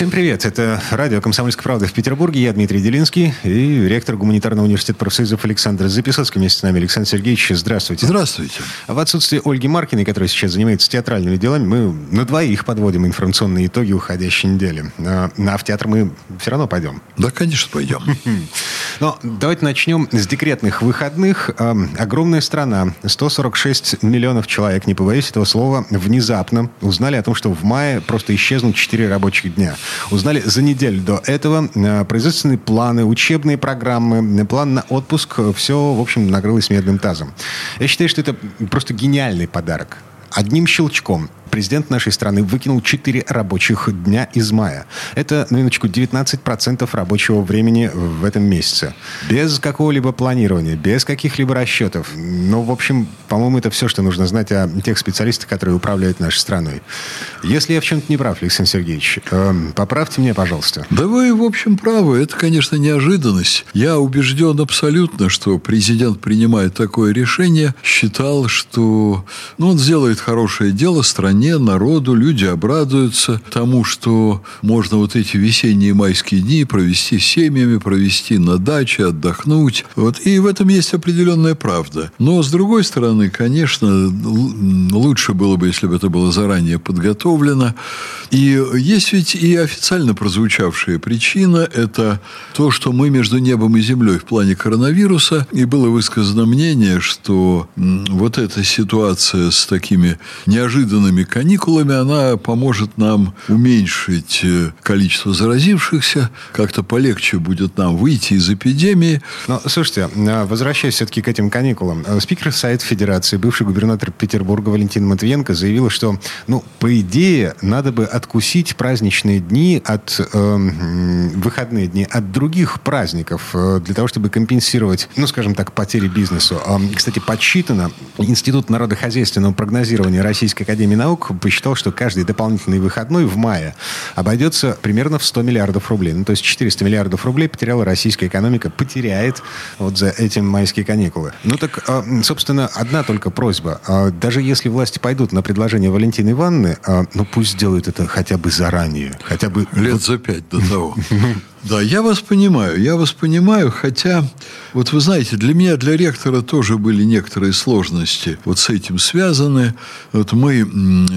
Всем привет. Это радио «Комсомольская правда» в Петербурге. Я Дмитрий Делинский и ректор Гуманитарного университета профсоюзов Александр Записоцкий. Вместе с нами Александр Сергеевич. Здравствуйте. Здравствуйте. В отсутствие Ольги Маркиной, которая сейчас занимается театральными делами, мы на двоих подводим информационные итоги уходящей недели. А, а в театр мы все равно пойдем. Да, конечно, пойдем. Но давайте начнем с декретных выходных. А, огромная страна, 146 миллионов человек, не побоюсь этого слова, внезапно узнали о том, что в мае просто исчезнут 4 рабочих дня. Узнали за неделю до этого э, производственные планы, учебные программы, план на отпуск. Все, в общем, накрылось медным тазом. Я считаю, что это просто гениальный подарок. Одним щелчком президент нашей страны выкинул 4 рабочих дня из мая. Это, на минуточку, 19% рабочего времени в этом месяце. Без какого-либо планирования, без каких-либо расчетов. Ну, в общем, по-моему, это все, что нужно знать о тех специалистах, которые управляют нашей страной. Если я в чем-то не прав, Александр Сергеевич, э, поправьте меня, пожалуйста. Да вы, в общем, правы. Это, конечно, неожиданность. Я убежден абсолютно, что президент, принимая такое решение, считал, что ну, он сделает хорошее дело стране стране, народу, люди обрадуются тому, что можно вот эти весенние майские дни провести с семьями, провести на даче, отдохнуть. Вот. И в этом есть определенная правда. Но, с другой стороны, конечно, лучше было бы, если бы это было заранее подготовлено. И есть ведь и официально прозвучавшая причина – это то, что мы между небом и землей в плане коронавируса. И было высказано мнение, что вот эта ситуация с такими неожиданными каникулами она поможет нам уменьшить э, количество заразившихся, как-то полегче будет нам выйти из эпидемии. Но, слушайте, а, возвращаясь все-таки к этим каникулам, э, спикер Сайт Федерации, бывший губернатор Петербурга Валентин Матвиенко заявила, что, ну, по идее, надо бы откусить праздничные дни от э, выходные дни от других праздников э, для того, чтобы компенсировать, ну, скажем так, потери бизнесу. Э, кстати, подсчитано Институт народохозяйственного прогнозирования Российской Академии Наук Федорук посчитал, что каждый дополнительный выходной в мае обойдется примерно в 100 миллиардов рублей. Ну, то есть 400 миллиардов рублей потеряла российская экономика, потеряет вот за эти майские каникулы. Ну, так, а, собственно, одна только просьба. А, даже если власти пойдут на предложение Валентины Ивановны, а, ну, пусть сделают это хотя бы заранее. Хотя бы... Лет за пять до того. Да, я вас понимаю, я вас понимаю, хотя, вот вы знаете, для меня, для ректора тоже были некоторые сложности вот с этим связаны. Вот мы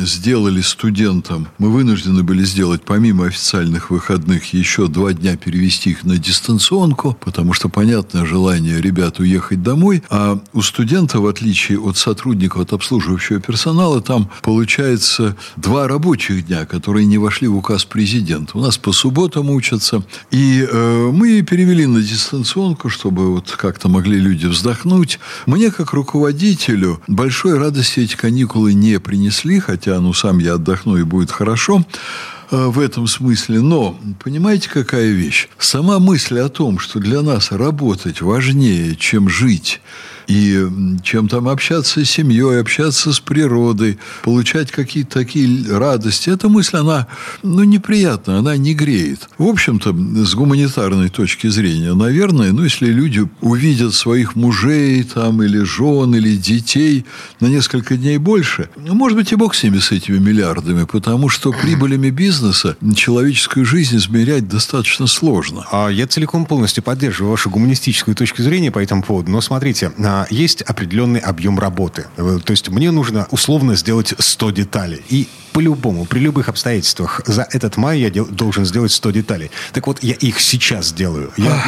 сделали студентам, мы вынуждены были сделать помимо официальных выходных еще два дня перевести их на дистанционку, потому что, понятное желание ребят уехать домой, а у студента, в отличие от сотрудников, от обслуживающего персонала, там получается два рабочих дня, которые не вошли в указ президента. У нас по субботам учатся, и э, мы перевели на дистанционку, чтобы вот как-то могли люди вздохнуть. Мне, как руководителю, большой радости эти каникулы не принесли, хотя, ну, сам я отдохну и будет хорошо э, в этом смысле. Но, понимаете, какая вещь? Сама мысль о том, что для нас работать важнее, чем жить, и чем там общаться с семьей, общаться с природой, получать какие-то такие радости. Эта мысль, она, ну, неприятна, она не греет. В общем-то, с гуманитарной точки зрения, наверное, ну, если люди увидят своих мужей там, или жен, или детей на несколько дней больше, ну, может быть, и бог с ними, с этими миллиардами, потому что прибылями бизнеса человеческую жизнь измерять достаточно сложно. А я целиком полностью поддерживаю вашу гуманистическую точку зрения по этому поводу. Но смотрите, а, есть определенный объем работы. Э, то есть мне нужно условно сделать 100 деталей. И по-любому, при любых обстоятельствах, за этот май я дел, должен сделать 100 деталей. Так вот, я их сейчас делаю. Я,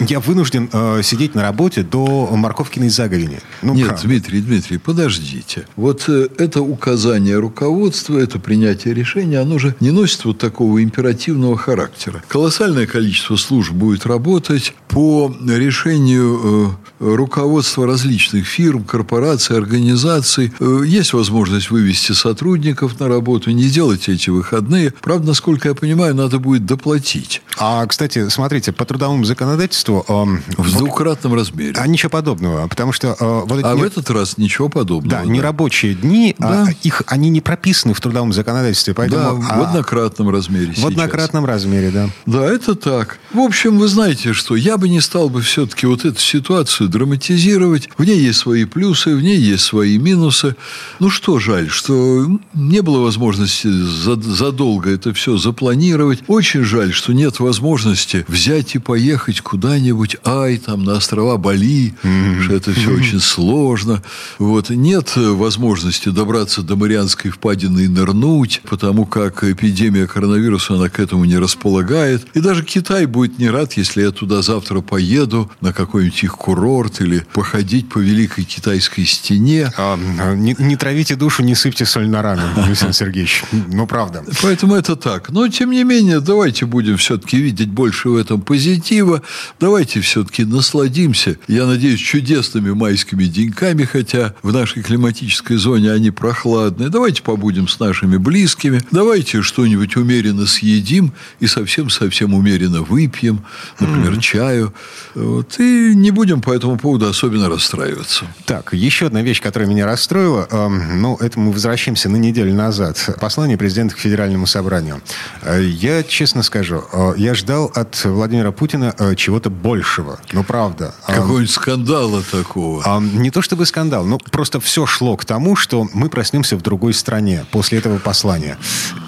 я вынужден э, сидеть на работе до морковкиной заговени. Ну, Нет, правда. Дмитрий, Дмитрий, подождите. Вот э, это указание руководства, это принятие решения, оно же не носит вот такого императивного характера. Колоссальное количество служб будет работать по решению э, руководства множество различных фирм, корпораций, организаций. Э, есть возможность вывести сотрудников на работу, не делать эти выходные. Правда, насколько я понимаю, надо будет доплатить. А, кстати, смотрите, по трудовому законодательству... Э, в двукратном размере. А ничего подобного, потому что... Э, вот а не... в этот раз ничего подобного. Да, да. нерабочие дни, а да. а их, они не прописаны в трудовом законодательстве, поэтому... Да, в а, однократном размере В однократном размере, да. Да, это так. В общем, вы знаете, что я бы не стал бы все-таки вот эту ситуацию драматизировать. В ней есть свои плюсы, в ней есть свои минусы. Ну что жаль, что не было возможности задолго это все запланировать. Очень жаль, что нет возможности взять и поехать куда-нибудь, ай, там, на острова Бали, mm-hmm. что это все очень сложно. Вот. Нет возможности добраться до Марианской впадины и нырнуть, потому как эпидемия коронавируса, она к этому не располагает. И даже Китай будет не рад, если я туда завтра поеду на какой-нибудь их курорт или походить по Великой Китайской стене. А, не, не травите душу, не сыпьте соль на рану, Александр Сергеевич. Ну, правда. Поэтому это так. Но, тем не менее, давайте будем все-таки видеть больше в этом позитива. Давайте все-таки насладимся, я надеюсь, чудесными майскими деньками, хотя в нашей климатической зоне они прохладные. Давайте побудем с нашими близкими. Давайте что-нибудь умеренно съедим и совсем-совсем умеренно выпьем. Например, mm-hmm. чаю. Вот. И не будем по этому поводу особенно расстраиваться. Так, еще одна вещь, которая меня расстроила. Эм, ну, это мы возвращаемся на неделю назад. Послание президента к Федеральному собранию. Э, я честно скажу, э, я ждал от Владимира Путина э, чего-то большего. Ну, правда. Какого-нибудь скандала такого. Не то чтобы скандал, но просто все шло к тому, что мы проснемся в другой стране после этого послания.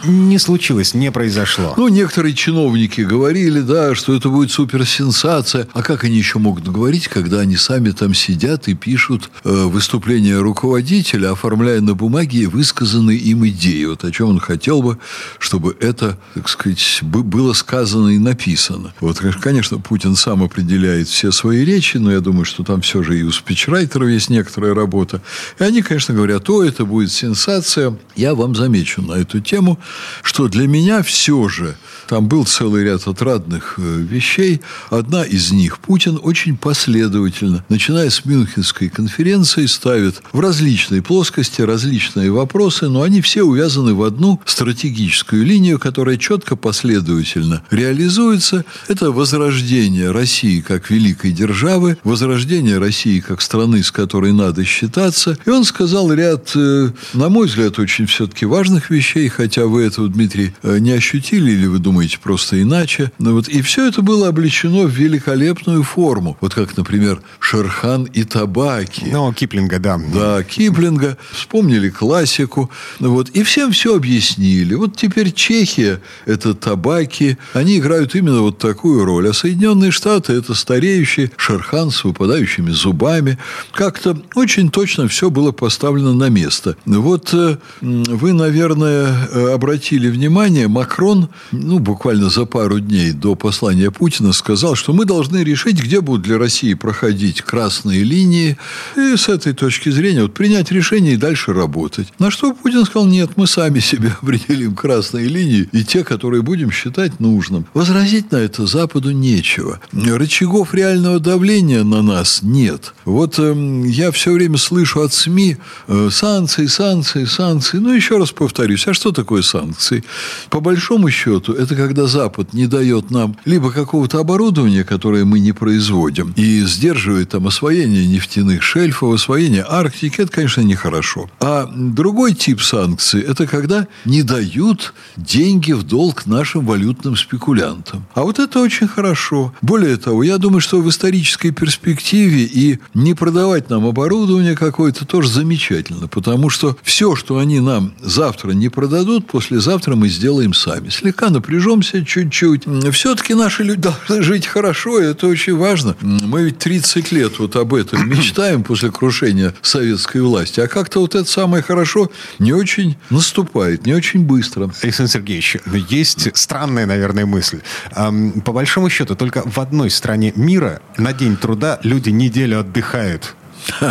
Не случилось, не произошло. Ну, некоторые чиновники говорили, да, что это будет суперсенсация. А как они еще могут говорить, когда они сами там сидят и пишут э, выступление руководителя, оформляя на бумаге высказанные им идеи, вот о чем он хотел бы, чтобы это, так сказать, было сказано и написано. Вот, конечно, Путин сам определяет все свои речи, но я думаю, что там все же и у спичрайтеров есть некоторая работа. И они, конечно, говорят, о, это будет сенсация. Я вам замечу на эту тему, что для меня все же там был целый ряд отрадных э, вещей. Одна из них Путин очень последовательно, начиная с Мюнхенской конференции, ставит в различные плоскости различные вопросы, но они все увязаны в одну стратегическую линию, которая четко последовательно реализуется. Это возрождение России как великой державы, возрождение России как страны, с которой надо считаться. И он сказал ряд, э, на мой взгляд, очень все-таки важных вещей, хотя вы этого, Дмитрий, э, не ощутили или вы думаете просто иначе. Но вот, и все это было облечено в великолепную форму. Вот как, например, Шерхан и Табаки. Ну, Киплинга, да. Да, Киплинга. Вспомнили классику. Вот, и всем все объяснили. Вот теперь Чехия – это Табаки. Они играют именно вот такую роль. А Соединенные Штаты – это стареющий Шерхан с выпадающими зубами. Как-то очень точно все было поставлено на место. Вот э, вы, наверное, обратили внимание, Макрон, ну, буквально за пару дней до послания Путина сказал, что мы должны решить, где будут для России проходить красные линии, и с этой точки зрения вот, принять решение и дальше работать. На что Путин сказал, нет, мы сами себе определим красные линии и те, которые будем считать нужным. Возразить на это Западу нечего. Рычагов реального давления на нас нет. Вот э, я все время слышу от СМИ э, санкции, санкции, санкции. Ну, еще раз повторюсь, а что такое санкции? По большому счету, это когда Запад не дает нам либо какого-то оборудования, которое мы не производим, и сдерживает там освоение нефтяных шельфов, освоение Арктики, это, конечно, нехорошо. А другой тип санкций – это когда не дают деньги в долг нашим валютным спекулянтам. А вот это очень хорошо. Более того, я думаю, что в исторической перспективе и не продавать нам оборудование какое-то тоже замечательно, потому что все, что они нам завтра не продадут, послезавтра мы сделаем сами. Слегка напряжемся чуть-чуть. Все-таки наши люди должны жить хорошо, и это очень важно. Мы ведь 30 лет вот об этом мечтаем после крушения советской власти, а как-то вот это самое хорошо не очень наступает, не очень быстро. Александр Сергеевич, есть странная, наверное, мысль. По большому счету, только в одной стране мира на День труда люди неделю отдыхают.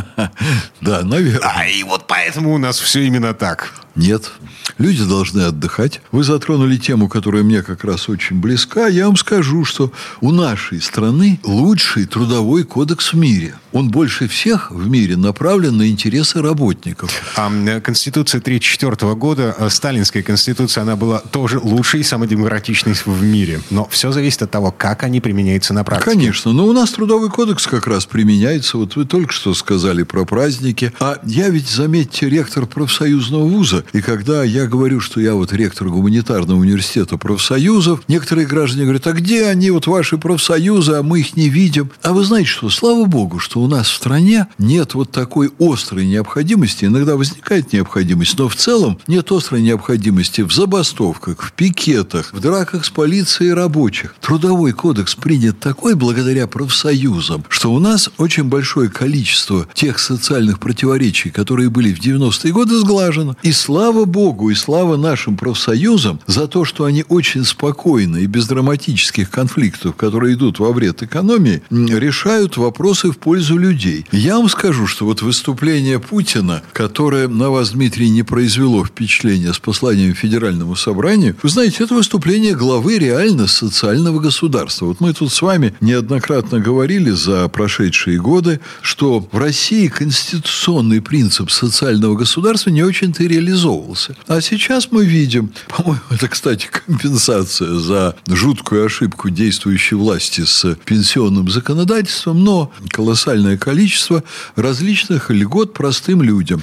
Да, наверное. А и вот поэтому у нас все именно так. Нет. Люди должны отдыхать. Вы затронули тему, которая мне как раз очень близка. Я вам скажу, что у нашей страны лучший трудовой кодекс в мире. Он больше всех в мире направлен на интересы работников. А Конституция 1934 года, э, сталинская конституция, она была тоже лучшей и самой демократичной в мире. Но все зависит от того, как они применяются на практике. Конечно. Но у нас трудовой кодекс как раз применяется. Вот вы только что сказали про праздники. А я ведь, заметьте, ректор профсоюзного вуза. И когда я говорю, что я вот ректор гуманитарного университета профсоюзов, некоторые граждане говорят, а где они, вот ваши профсоюзы, а мы их не видим. А вы знаете что, слава богу, что у нас в стране нет вот такой острой необходимости. Иногда возникает необходимость, но в целом нет острой необходимости в забастовках, в пикетах, в драках с полицией рабочих. Трудовой кодекс принят такой благодаря профсоюзам, что у нас очень большое количество тех социальных противоречий, которые были в 90-е годы, сглажено. И слава богу, и слава нашим профсоюзам за то, что они очень спокойно и без драматических конфликтов, которые идут во вред экономии, решают вопросы в пользу людей. Я вам скажу, что вот выступление Путина, которое на вас, Дмитрий, не произвело впечатления с посланием Федеральному собранию, вы знаете, это выступление главы реально социального государства. Вот мы тут с вами неоднократно говорили за прошедшие годы, что в России конституционный принцип социального государства не очень-то и реализовывался. А сейчас мы видим, по-моему, это, кстати, компенсация за жуткую ошибку действующей власти с пенсионным законодательством, но колоссальное количество различных льгот простым людям.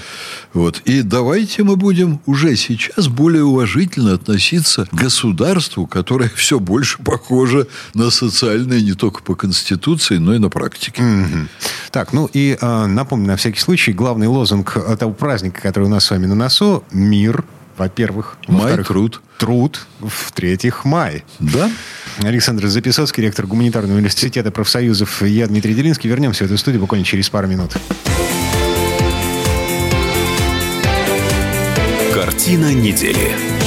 Вот. И давайте мы будем уже сейчас более уважительно относиться к государству, которое все больше похоже на социальное не только по Конституции, но и на практике. Мгм. Так, ну и э, напомню на всякий случай, главный лозунг этого праздника, который у нас с вами на носу, мир, во-первых. Май, труд. Труд. В-третьих, май. Да? Александр Записоцкий, ректор гуманитарного университета профсоюзов. Я Дмитрий Делинский. Вернемся в эту студию буквально через пару минут. Картина недели.